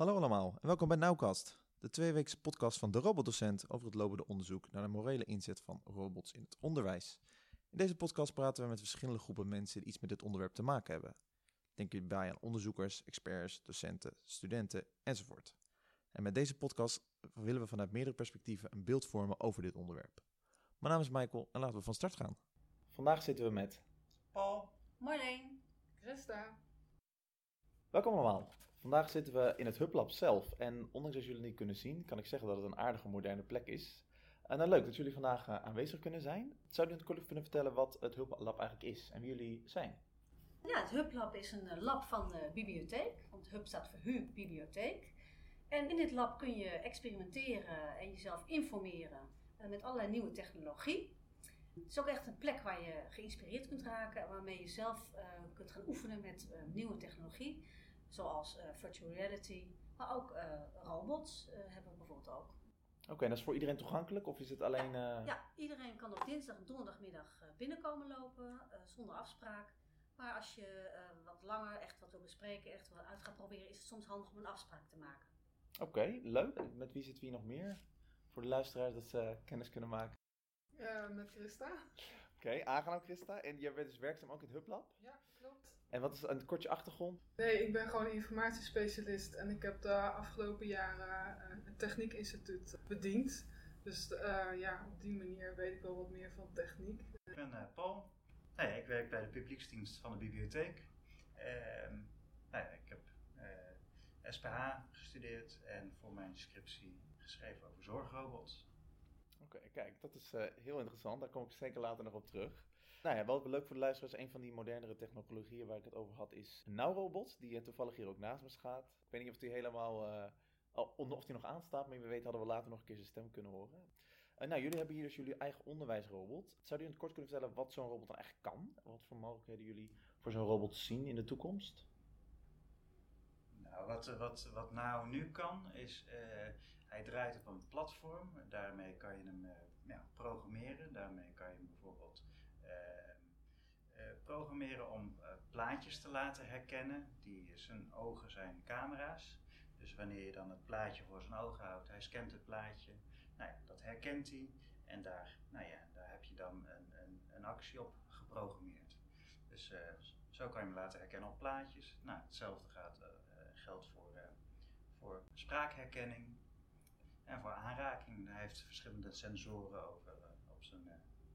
Hallo allemaal en welkom bij Nauwkast, de tweeweekse podcast van de robotdocent over het lopende onderzoek naar de morele inzet van robots in het onderwijs. In deze podcast praten we met verschillende groepen mensen die iets met dit onderwerp te maken hebben. Denk hierbij aan onderzoekers, experts, docenten, studenten enzovoort. En met deze podcast willen we vanuit meerdere perspectieven een beeld vormen over dit onderwerp. Mijn naam is Michael en laten we van start gaan. Vandaag zitten we met Paul. Marleen. Christa. Welkom allemaal. Vandaag zitten we in het Hublab zelf. En ondanks dat jullie niet kunnen zien, kan ik zeggen dat het een aardige moderne plek is. En nou, leuk dat jullie vandaag eh, aanwezig kunnen zijn. Zou jullie kort kunnen vertellen wat het Hublab eigenlijk is en wie jullie zijn? Ja, het Hublab is een eh, lab van de bibliotheek. Want Hub staat voor HU Bibliotheek. En in dit lab kun je experimenteren en jezelf informeren eh, met allerlei nieuwe technologie. Het is ook echt een plek waar je geïnspireerd kunt raken en waarmee je zelf eh, kunt gaan oefenen met eh, nieuwe technologie. Zoals eh, virtual reality, maar ook eh, robots eh, hebben we bijvoorbeeld ook. Oké, en dat is voor iedereen toegankelijk of is het alleen... eh, Ja, iedereen kan op dinsdag en donderdagmiddag eh, binnenkomen lopen eh, zonder afspraak. Maar als je eh, wat langer echt wat wil bespreken, echt wat uit gaat proberen, is het soms handig om een afspraak te maken. Oké, leuk. Met wie zitten we hier nog meer? Voor de luisteraars dat ze kennis kunnen maken. Ja, met Christa. Oké, aangenaam Christa. En jij bent dus werkzaam ook in het Hublab. Ja, klopt. En wat is een kortje achtergrond? Nee, ik ben gewoon informatiespecialist en ik heb de afgelopen jaren eh, het Techniekinstituut bediend. Dus eh, ja, op die manier weet ik wel wat meer van techniek. Ik ben eh, Paul. Nou ja, ik werk bij de publieksdienst van de bibliotheek. Nou ja, ik heb eh, SPH gestudeerd en voor mijn scriptie geschreven over zorgrobots. Oké, kijk, dat is eh, heel interessant. Daar kom ik zeker later nog op terug. Nou ja, wat leuk voor de luisteraars, een van die modernere technologieën waar ik het over had, is een nauwrobot, die eh, toevallig hier ook naast me staat. Ik weet niet of die helemaal, oh, of die nog aanstaat, maar wie weet hadden we later nog een keer zijn stem kunnen horen. Eh, nou, jullie hebben hier dus jullie eigen onderwijsrobot. Zouden jullie in het kort kunnen vertellen wat zo'n robot dan eigenlijk kan? Wat voor mogelijkheden jullie voor zo'n robot zien in de toekomst? Nou, wat, wat, wat nou nu kan, is eh, hij draait op een platform. Daarmee kan je hem ja, programmeren. Daarmee kan je hem bijvoorbeeld programmeren om eh, plaatjes te laten herkennen. Die, zijn ogen zijn camera's. Dus wanneer je dan het plaatje voor zijn ogen houdt, hij scant het plaatje. Nou ja, dat herkent hij. En daar, nou ja, daar heb je dan een, een, een actie op geprogrammeerd. Dus eh, zo kan je hem laten herkennen op plaatjes. Nou, hetzelfde gaat, eh, geldt voor, voor spraakherkenning en voor aanraking. Hij heeft verschillende sensoren over, op zijn,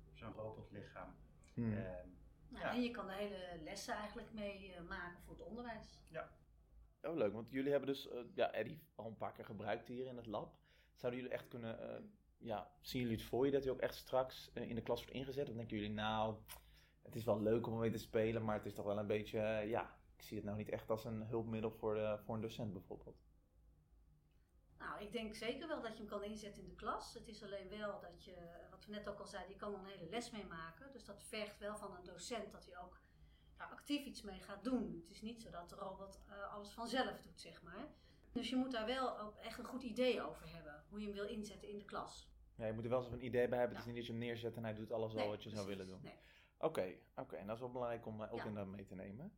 op zijn robotlichaam. Hmm. Nou, Ja. En je kan de hele lessen eigenlijk mee eh, maken voor het onderwijs. ja, Oh, leuk, want jullie hebben dus, eh, ja, Eddie al een paar keer gebruikt hier in het lab. Zouden jullie echt kunnen, eh, ja, zien jullie het voor je dat hij ook echt straks in de klas wordt ingezet? Of denken jullie, nou, het is wel leuk om ermee te spelen, maar het is toch wel een beetje, ja, ik zie het nou niet echt als een hulpmiddel voor, de, voor een docent bijvoorbeeld. Nou, ik denk zeker wel dat je hem kan inzetten in de klas. Het is alleen wel dat je, wat we net ook al zeiden, je kan er een hele les mee maken. Dus dat vergt wel van een docent dat hij ook daar actief iets mee gaat doen. Het is niet zo dat de robot eh, alles vanzelf doet, zeg maar. Dus je moet daar wel ook echt een goed idee over hebben, hoe je hem wil inzetten in de klas. Ja, je moet er wel eens een idee bij hebben. Het is niet dat je hem neerzet en hij doet alles al Nee, wat je zou willen doen. Nee. Oké, oké. En dat is wel belangrijk om eh, ook Ja. inderdaad mee te nemen.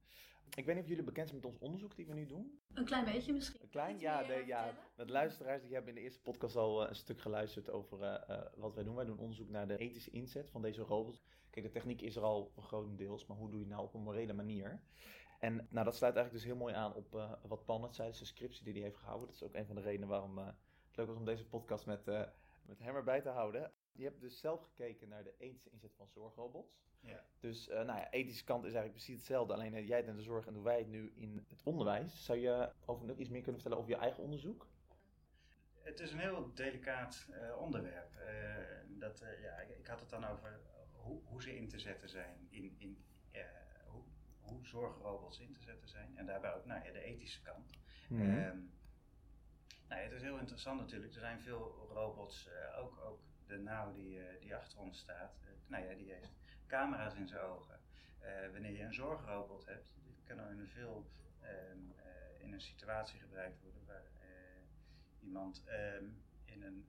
Ik weet niet of jullie bekend zijn met ons onderzoek die we nu doen. Een klein beetje misschien. Een klein, ja, de, ja. Met luisteraars die hebben in de eerste podcast al eh, een stuk geluisterd over eh, eh, wat wij doen. Wij doen onderzoek naar de ethische inzet van deze robots. Kijk, de techniek is er al grotendeels, maar hoe doe je het nou op een morele manier? En nou, dat sluit eigenlijk dus heel mooi aan op wat Paul net zei, dus de scriptie die hij heeft gehouden. Dat is ook een van de redenen waarom het leuk was om deze podcast met, met hem erbij te houden. Je hebt dus zelf gekeken naar de ethische inzet van zorgrobots. ja. Dus uh, nou ja, ethische kant is eigenlijk precies hetzelfde. Alleen uh, jij in de zorg en doen wij het nu in het onderwijs. Zou je over nog iets meer kunnen vertellen over je eigen onderzoek? Het is een heel delicaat uh, onderwerp. Dat, ja, ik, ik, had het dan over hoe, hoe ze in te zetten zijn, in, in, hoe, hoe zorgrobots in te zetten zijn. En daarbij ook nou, ja, de ethische kant. Mhm. Mm -hmm. nou, het is heel interessant natuurlijk. Er zijn veel robots, uh, ook, ook de nou die, uh, die achter ons staat. Uh, nou ja, die heeft camera's in zijn ogen. Uh, wanneer je een zorgrobot hebt, die kan dan in een, veel, um, in een situatie gebruikt worden waar iemand um, in, een,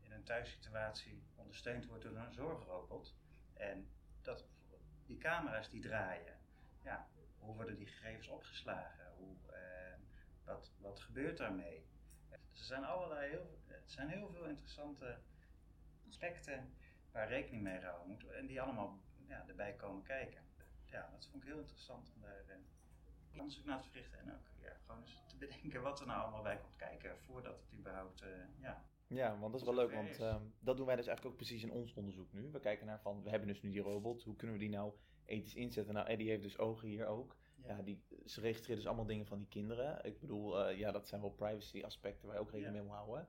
in een thuissituatie ondersteund wordt door een zorgrobot. En dat, die camera's die draaien, ja, hoe worden die gegevens opgeslagen? Hoe, Wat, wat gebeurt daarmee? Er zijn allerlei heel, er zijn heel veel interessante aspecten waar rekening mee gehouden moet en die allemaal ja, erbij komen kijken. Ja, dat vond ik heel interessant om daar uh, onderzoek naar te verrichten en ook ja, gewoon eens te bedenken wat er nou allemaal bij komt kijken voordat het überhaupt, uh, ja. Ja, want dat is wel leuk, want uh, dat doen wij dus eigenlijk ook precies in ons onderzoek nu. We kijken naar van, we hebben dus nu die robot, hoe kunnen we die nou ethisch inzetten? Nou, Eddie heeft dus ogen hier ook. Ja. ja, die, ze registreert dus allemaal dingen van die kinderen. Ik bedoel, uh, ja, dat zijn wel privacy aspecten waar je ook rekening mee moet houden.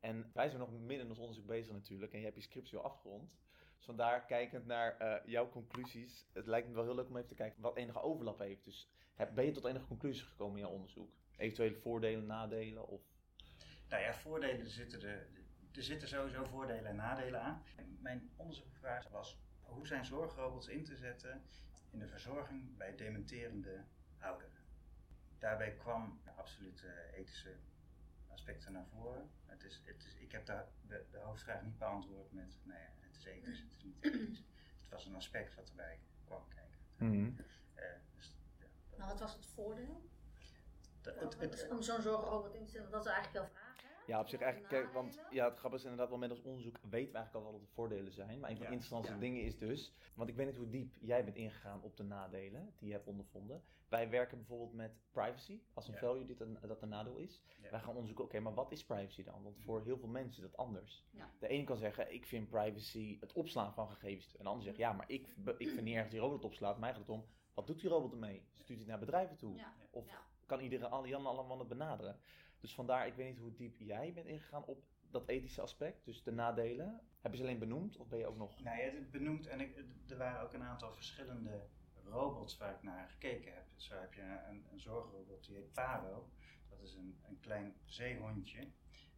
En wij zijn nog midden in ons onderzoek bezig natuurlijk. En je hebt je scriptie al afgerond. Dus vandaar, kijkend naar uh, jouw conclusies, het lijkt me wel heel leuk om even te kijken wat enige overlap heeft. Dus heb, ben je tot enige conclusies gekomen in jouw onderzoek? Eventuele voordelen, nadelen? Of? Nou ja, voordelen zitten er. Er zitten sowieso voordelen en nadelen aan. Mijn onderzoekvraag was: hoe zijn zorgrobots in te zetten in de verzorging bij dementerende ouderen? Daarbij kwam absoluut ethische aspecten naar voren. Het is, het is, ik heb de, de, de hoofdvraag niet beantwoord met, nou ja, het is ethisch, het is niet ethisch. Het was een aspect wat erbij kwam kijken. Mm -hmm. uh, dus, ja, nou, wat was het voordeel? De, het, het, om zo'n zorgrobot in te stellen, dat is eigenlijk jouw vraag. Ja, op zich eigenlijk, kijk, want ja, het grappige is inderdaad wel met ons onderzoek weten we eigenlijk al wat de voordelen zijn. Maar een van de ja, interessantste ja. dingen is dus, want ik weet niet hoe diep jij bent ingegaan op de nadelen die je hebt ondervonden. Wij werken bijvoorbeeld met privacy, als een ja. value dit een, dat een nadeel is. Wij gaan onderzoeken, oké, okay, maar wat is privacy dan? Want voor heel veel mensen is dat anders. De een kan zeggen, ik vind privacy het opslaan van gegevens. En de ander zegt, ja, maar ik, ik vind niet erg dat die robot opslaat. Mij gaat het om, wat doet die robot ermee? Stuurt hij naar bedrijven toe? Of kan iedereen Jan allemaal het benaderen? Dus vandaar, ik weet niet hoe diep jij bent ingegaan op dat ethische aspect, dus de nadelen. Heb je ze alleen benoemd of ben je ook nog... Nee, het benoemd en ik, er waren ook een aantal verschillende robots waar ik naar gekeken heb. Zo heb je een, een zorgrobot die heet Paro. Dat is een, een klein zeehondje.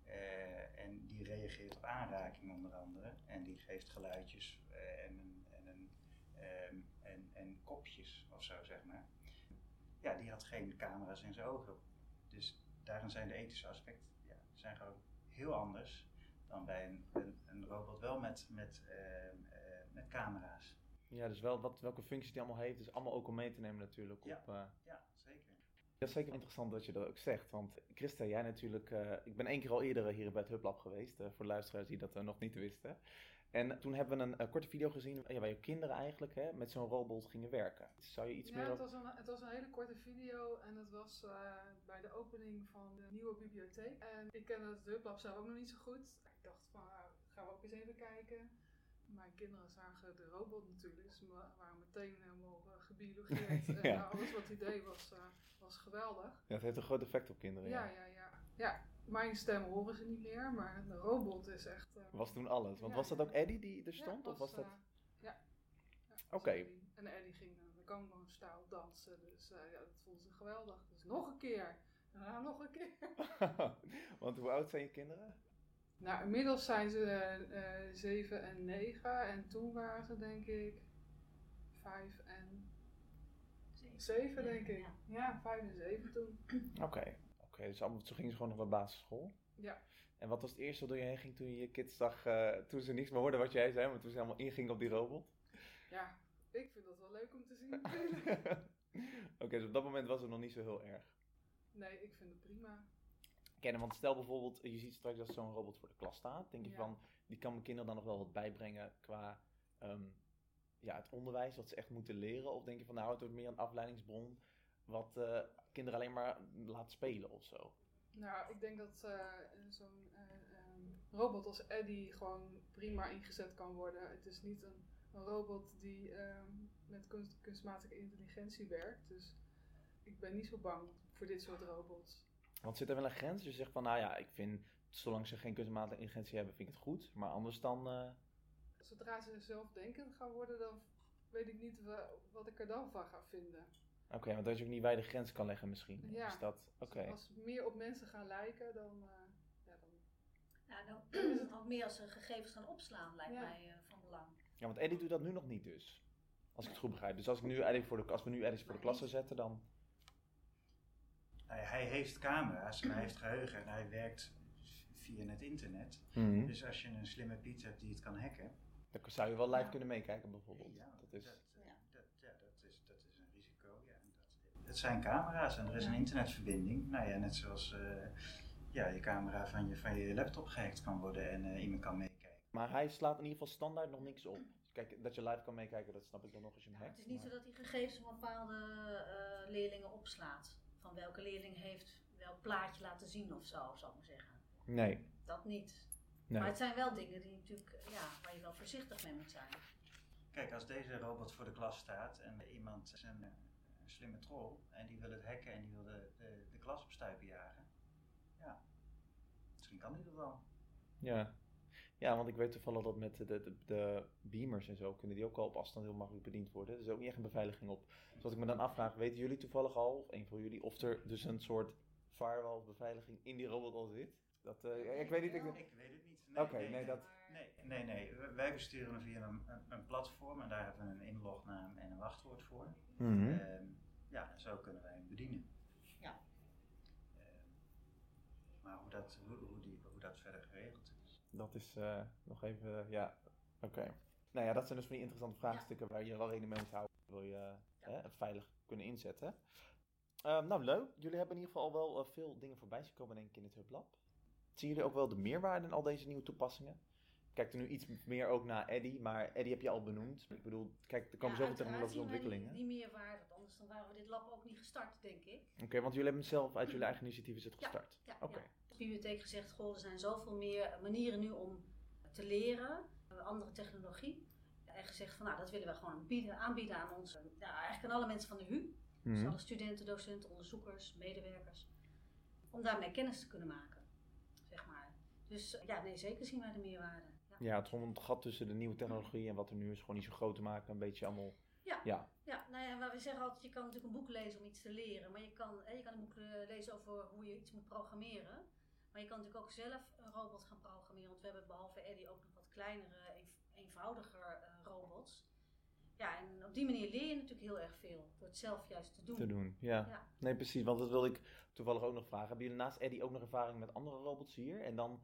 Uh, en die reageert op aanraking onder andere. En die geeft geluidjes en, een, en, een, um, en, en kopjes of zo, zeg maar. Ja, die had geen camera's in zijn ogen. Dus daarin zijn de ethische aspecten ja, zijn gewoon heel anders dan bij een, een, een robot wel met, met, uh, uh, met camera's. Ja, dus wel wat, welke functies die allemaal heeft, is allemaal ook om mee te nemen natuurlijk. Ja, op, uh... ja zeker. Dat is zeker interessant dat je dat ook zegt. Want Christa, jij natuurlijk, ik ben één keer al eerder hier bij het Hublab geweest, voor de luisteraars die dat nog niet wisten. En toen hebben we een, een korte video gezien ja, waar je kinderen eigenlijk hè, met zo'n robot gingen werken. Zou je iets ja, meer het was, een, het was een hele korte video en het was uh, bij de opening van de nieuwe bibliotheek. En ik ken het Hublab zelf ook nog niet zo goed. Ik dacht van, gaan we ook eens even kijken. Mijn kinderen zagen de robot natuurlijk, dus we waren meteen helemaal uh, gebiologeerd. ja. En alles wat hij deed was, was geweldig. Ja, het heeft een groot effect op kinderen. Ja, ja, ja. ja mijn stem horen ze niet meer, maar de robot is echt. Uh, was toen alles. Want ja, was dat ook Eddie die er stond? Ja, of was dat... Uh, ja. ja Oké. Okay. En Eddie ging uh, de stijl dansen, dus ja, dat vonden ze geweldig. Dus nog een keer. Ja, nog een keer. Want hoe oud zijn je kinderen? Nou, inmiddels zijn ze 7 en 9 en toen waren ze denk ik 5 en 7 denk ik. Ja, 5 en 7 toen. Oké. Okay. Dus allemaal, toen gingen ze gewoon nog naar basisschool? Ja. En wat was het eerste wat door je heen ging toen je je kids zag, uh, toen ze niks meer hoorden wat jij zei, maar toen ze helemaal ingingen op die robot? Ja, ik vind dat wel leuk om te zien Oké, okay, dus op dat moment was het nog niet zo heel erg? Nee, ik vind het prima. Kennen, want stel bijvoorbeeld, je ziet straks dat zo'n robot voor de klas staat, denk je ja. van, die kan mijn kinderen dan nog wel wat bijbrengen qua um, ja, het onderwijs, wat ze echt moeten leren? Of denk je van, nou, het wordt meer een afleidingsbron wat uh, kinderen alleen maar laat spelen of zo? Nou, ik denk dat uh, zo'n uh, um, robot als Eddie gewoon prima ingezet kan worden. Het is niet een, een robot die um, met kunst, kunstmatige intelligentie werkt. Dus ik ben niet zo bang voor dit soort robots. Want zit er wel een grens? Je zegt van, nou ja, ik vind, zolang ze geen kunstmatige intelligentie hebben, vind ik het goed. Maar anders dan... Zodra ze zelfdenkend gaan worden, dan weet ik niet wat ik er dan van ga vinden. Oké, okay, want dat je ook niet bij de grens kan leggen misschien. Ja, is dat, okay. als ze meer op mensen gaan lijken, dan... Uh, ja, dan... Ja, dan is het meer als ze gegevens gaan opslaan, lijkt ja. mij uh, van belang. Ja, want Eddie doet dat nu nog niet dus. Als ik het goed begrijp. Dus als, ik nu Eddie voor de, als we nu Eddie voor de klas zou zetten, dan... Hij, hij heeft camera's en hij heeft geheugen en hij werkt via het internet. Mm -hmm. Dus als je een slimme Piet hebt die het kan hacken... Dan zou je wel live ja. kunnen meekijken bijvoorbeeld. Ja, dat is... Dat, ja. Dat, ja, dat, is, dat is een risico. Ja, dat, het zijn camera's en er is een internetverbinding. Nou ja, net zoals eh, ja, je camera van je, van je laptop gehackt kan worden en eh, iemand kan meekijken. Maar hij slaat in ieder geval standaard nog niks op. Kijk, dat je live kan meekijken, dat snap ik dan nog als je hem Ja, hackt. het is niet maar- zo dat hij gegevens van bepaalde eh, leerlingen opslaat. Van welke leerling heeft welk plaatje laten zien of zo, zou ik maar zeggen. Nee, Dat niet. nee. Maar het zijn wel dingen die natuurlijk, ja, waar je wel voorzichtig mee moet zijn. Kijk, als deze robot voor de klas staat en iemand is een, slimme troll en die wil het hacken en die wil de, de, de klas op stuipen jagen. Ja, misschien kan die dat wel. Ja. ja, want ik weet toevallig dat met de, de, de beamers en zo kunnen die ook al op afstand heel makkelijk bediend worden. Er is ook niet echt een beveiliging op. Dus wat ik me dan afvraag, weten jullie toevallig al, of een van jullie, of er dus een soort firewall beveiliging in die robot al zit? Dat, eh, ik weet niet. Ik, Ik weet het niet. Nee, Oké, nee, nee, dat- Nee, nee, nee. Wij besturen hem via een, een, een platform en daar hebben we een inlognaam en een wachtwoord voor. Mhm. Ehm, ja, en zo kunnen wij hem bedienen. Ja. Ehm, maar hoe dat, hoe, hoe, die, hoe dat verder geregeld is. Dat is eh, nog even, ja, oké. Nou ja, dat zijn dus van die interessante vraagstukken waar je wel rekening mee moet houden. Wil je eh, hè, het veilig kunnen inzetten. Ehm, nou, leuk. Jullie hebben in ieder geval al wel eh, veel dingen voorbij zien komen, denk ik, in het Hub Lab. Zien jullie ook wel de meerwaarde in al deze nieuwe toepassingen? Kijk er nu iets meer ook naar Eddy, maar Eddy heb je al benoemd. Ik bedoel, kijk, er komen Ja, zoveel technologische ontwikkelingen. Die, die meerwaarde, anders dan waren we dit lab ook niet gestart, denk ik. Oké, want jullie hebben het zelf uit jullie eigen initiatief is het gestart. Ja, Oké. ja. De bibliotheek gezegd, goh, er zijn zoveel meer manieren nu om te leren, eh, andere technologie. En gezegd van, nou, dat willen we gewoon bieden, aanbieden aan onze, ja, eigenlijk aan alle mensen van de HU. Dus Mhm. alle studenten, docenten, onderzoekers, medewerkers. Om daarmee kennis te kunnen maken, zeg maar. Dus eh, ja, nee, zeker zien wij de meerwaarde. Ja. Ja, het, gewoon het gat tussen de nieuwe technologie en wat er nu is gewoon niet zo groot te maken. Een beetje allemaal. Ja. Ja. Ja, nou ja, maar we zeggen altijd, je kan natuurlijk een boek lezen om iets te leren. Maar je kan, hè, je kan een boek eh, lezen over hoe je iets moet programmeren. Maar je kan natuurlijk ook zelf een robot gaan programmeren. Want we hebben behalve Eddie ook nog wat kleinere, eenv- eenvoudiger eh, robots. Ja, en op die manier leer je natuurlijk heel erg veel. Door het zelf juist te doen. te doen. Ja. Ja. Nee, precies. Want dat wilde ik toevallig ook nog vragen. Hebben jullie naast Eddie ook nog ervaring met andere robots hier? En dan,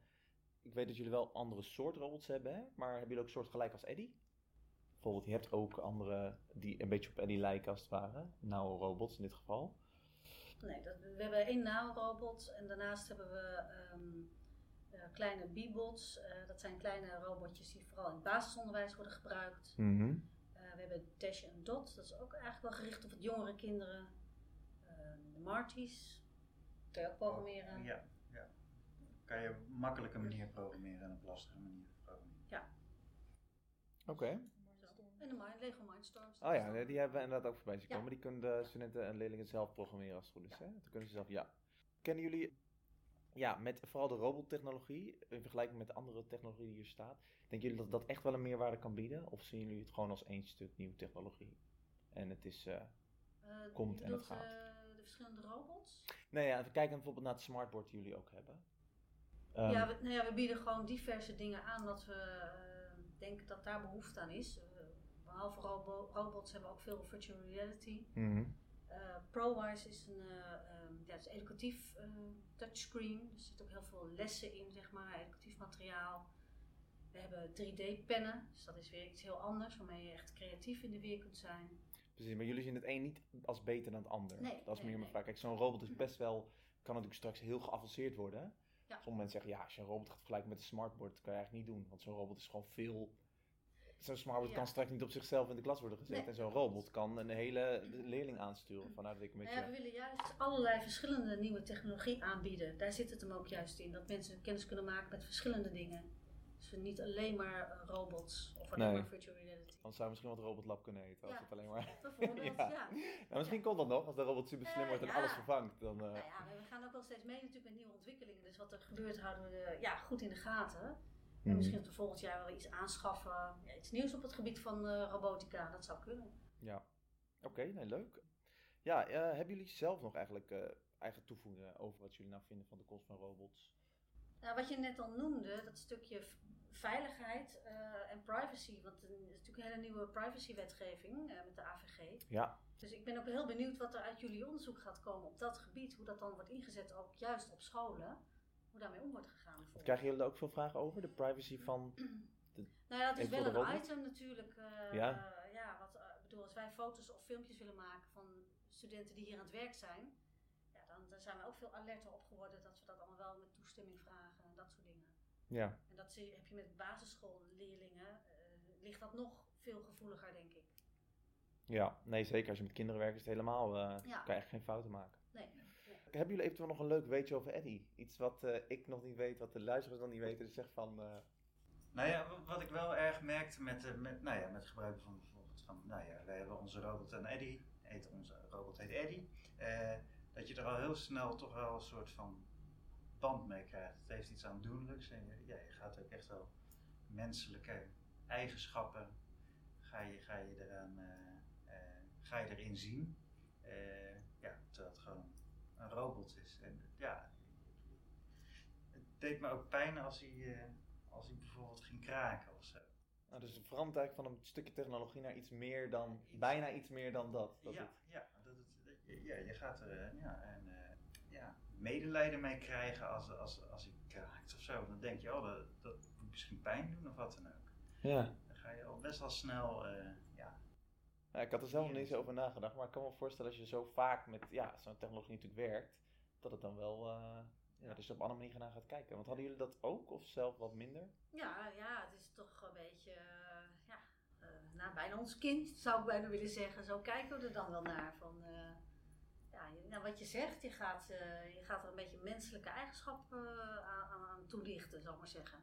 ik weet dat jullie wel andere soort robots hebben, hè? maar hebben jullie ook soort gelijk als Eddie? Bijvoorbeeld, je hebt ook andere die een beetje op Eddie lijken als het ware. Nauwe robots in dit geval. Nee, dat, we hebben één robot en daarnaast hebben we ehm, eh, kleine B-bots. Eh, dat zijn kleine robotjes die vooral in het basisonderwijs worden gebruikt. Mhm. Eh, we hebben Dash en Dot, dat is ook eigenlijk wel gericht op het jongere kinderen. Ehm, de Marties, kun je ook programmeren. Ja, ja. Kan je op een makkelijke manier programmeren en op een lastige manier programmeren. Oké. En de Mind, Lego Mindstorms. Oh ja, die hebben we inderdaad ook voorbij zien Ja. komen. Die kunnen de studenten en leerlingen zelf programmeren als het goed is. Hè? Dat kunnen ze zelf, ja. Kennen jullie, ja, met vooral de robottechnologie, in vergelijking met de andere technologie die hier staat, denken jullie dat dat echt wel een meerwaarde kan bieden? Of zien jullie het gewoon als één stuk nieuwe technologie? En het is, eh, Eh, komt en het gaat. eh, de verschillende robots? nee ja, we kijken bijvoorbeeld naar het smartboard die jullie ook hebben. Ehm, ja, we, nou ja, we bieden gewoon diverse dingen aan dat we denken dat daar behoefte aan is. Eh, behalve robo- robots hebben we ook veel virtual reality. mhm. Eh, ProWise is een, eh, ehm, ja, het is educatief eh, touchscreen. Er zitten ook heel veel lessen in, zeg maar, educatief materiaal. We hebben 3D-pennen, dus dat is weer iets heel anders, waarmee je echt creatief in de weer kunt zijn. Precies, maar jullie zien het een niet als beter dan het ander. Nee, dat is meer mijn nee. vraag. Kijk, zo'n robot is best wel, kan natuurlijk straks heel geavanceerd worden. Ja. Sommige mensen zeggen, ja, als je een robot gaat vergelijken met een smartboard, kan je eigenlijk niet doen. Want zo'n robot is gewoon veel... Zo'n smartboard Ja. kan straks niet op zichzelf in de klas worden gezet. Nee. En zo'n robot kan een hele leerling aansturen. Vanuit ik een Nou beetje... ja, we willen juist allerlei verschillende nieuwe technologie aanbieden. Daar zit het hem ook juist in, dat mensen kennis kunnen maken met verschillende dingen. Dus niet alleen maar eh, robots of alleen Nee. maar virtual reality. Anders zou misschien wat robotlab kunnen heten. Als Ja. het alleen maar... Bijvoorbeeld, Ja. ja. Nou, misschien komt dat nog. Als de robot super slim Eh, wordt en alles vervangt. Dan, Nou ja, we gaan ook wel steeds mee natuurlijk met nieuwe ontwikkelingen. Dus wat er gebeurt houden we ja, goed in de gaten. En mhm. misschien volgend jaar wel iets aanschaffen. Ja, iets nieuws op het gebied van eh, robotica. Dat zou kunnen. Ja, oké, nee, leuk. Ja, eh, hebben jullie zelf nog eigenlijk eh, eigen toevoegingen over wat jullie nou vinden van de komst van robots? Nou, wat je net al noemde, dat stukje veiligheid en privacy. Want er is natuurlijk een hele nieuwe privacywetgeving met de AVG. Ja, Dus ik ben ook heel benieuwd wat er uit jullie onderzoek gaat komen op dat gebied. Hoe dat dan wordt ingezet, ook juist op scholen. Hoe daarmee om wordt gegaan. bijvoorbeeld. krijgen jullie er ook veel vragen over? De privacy van... Nou ja, dat is wel de een item natuurlijk. eh, Ja. ja, wat, eh, bedoel, als wij foto's of filmpjes willen maken van studenten die hier aan het werk zijn, ja, dan, dan zijn we ook veel alerter op geworden dat we dat allemaal wel met toestemming vragen en dat soort dingen. Ja, En dat zie- heb je met basisschoolleerlingen, eh, ligt dat nog veel gevoeliger, denk ik. ja. Nee, zeker. Als je met kinderen werkt is het helemaal... Ja. kan je echt geen fouten maken. Nee. Hebben jullie eventueel nog een leuk weetje over Eddie? Iets wat eh, ik nog niet weet, wat de luisteraars nog niet weten. Dus zeg van... eh, Nou ja, wa- wat ik wel erg merkte met, eh, met, nou ja, met gebruik van bijvoorbeeld van, nou ja, wij hebben onze robot en Eddie, heet onze robot heet Eddie, dat je er al heel snel toch wel een soort van band mee krijgt. Het heeft iets aandoenlijks en je, gaat ook echt wel menselijke eigenschappen, ga je, ga je, eraan, ga je erin zien. Ja, terwijl het gewoon een robot is. En ja, het deed me ook pijn als hij, eh, als hij bijvoorbeeld ging kraken of zo. nou, dus het verandert eigenlijk van een stukje technologie naar iets meer dan... Bijna iets meer dan dat. dat ja, het, ja, dat het, ja, je gaat er eh, ja, en, eh, ja, medelijden mee krijgen als, als, als hij kraakt of zo. Dan denk je, oh, dat, dat moet misschien pijn doen of wat dan ook. ja. Dan ga je al best wel snel, ik had er zelf nog niet zo over nagedacht, maar ik kan me voorstellen als je zo vaak met ja, zo'n technologie natuurlijk werkt, dat het dan wel, eh ja, dus op een andere manier naar gaat kijken. Want hadden jullie dat ook of zelf wat minder? Ja, ja, het is toch een beetje, eh, ja, eh, nou, bijna ons kind zou ik bijna willen zeggen. Zo kijken we er dan wel naar. Van, ja, nou, wat je zegt, je gaat, je gaat er een beetje menselijke eigenschappen aan, aan- aan toelichten, zal ik maar zeggen.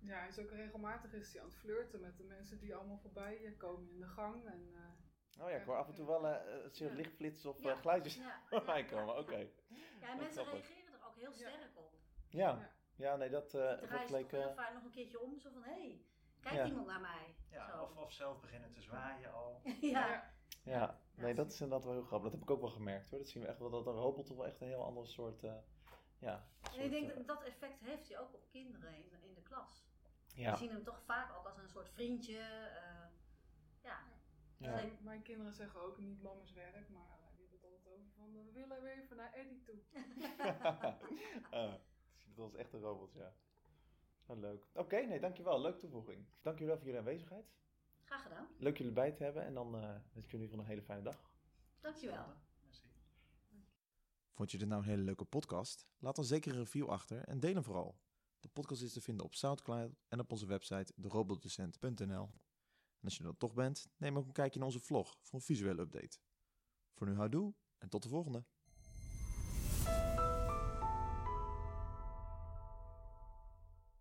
Ja, hij is ook regelmatig is hij aan het flirten met de mensen die allemaal voorbij eh, komen in de gang. En, eh, Oh ja, ik hoor af en toe wel eh een soort Ja. lichtflits of Ja. eh, geluidjes voorbij ja, komen. ja. Oké. Ja, en mensen grappig. reageren er ook heel Ja. sterk op. Ja. Ja. nee, dat, eh dat draaien leek... toch heel eh, vaak nog een keertje om, zo van, hé, hey, kijk Ja. iemand naar mij. ja Zo. of, of zelf beginnen te zwaaien al. ja. ja, nee, dat is inderdaad wel heel grappig. Dat heb ik ook wel gemerkt hoor. Dat zien we echt wel, dat een robot toch wel echt een heel ander soort, eh, ja... En ik denk eh, dat dat effect heeft hij ook op kinderen in, in de klas. Ja, Die zien hem toch vaak ook als een soort vriendje. eh, ja. ja. mijn, mijn kinderen zeggen ook niet mama's werk, maar eh, die hebben het altijd over van we willen weer even naar Eddie toe. Het ziet er als echte robots, ja. Nou, leuk. Oké, nee, dankjewel. Leuke toevoeging. Dank jullie wel voor jullie aanwezigheid. Graag gedaan. Leuk jullie bij te hebben en dan eh wens ik jullie van een hele fijne dag. Dankjewel. Merci. Vond je dit nou een hele leuke podcast? Laat dan zeker een review achter en deel hem vooral. De podcast is te vinden op Soundcloud en op onze website derobotdocent.nl. En als je er dan toch bent, neem ook een kijkje in onze vlog voor een visuele update. Voor nu houdoe en tot de volgende.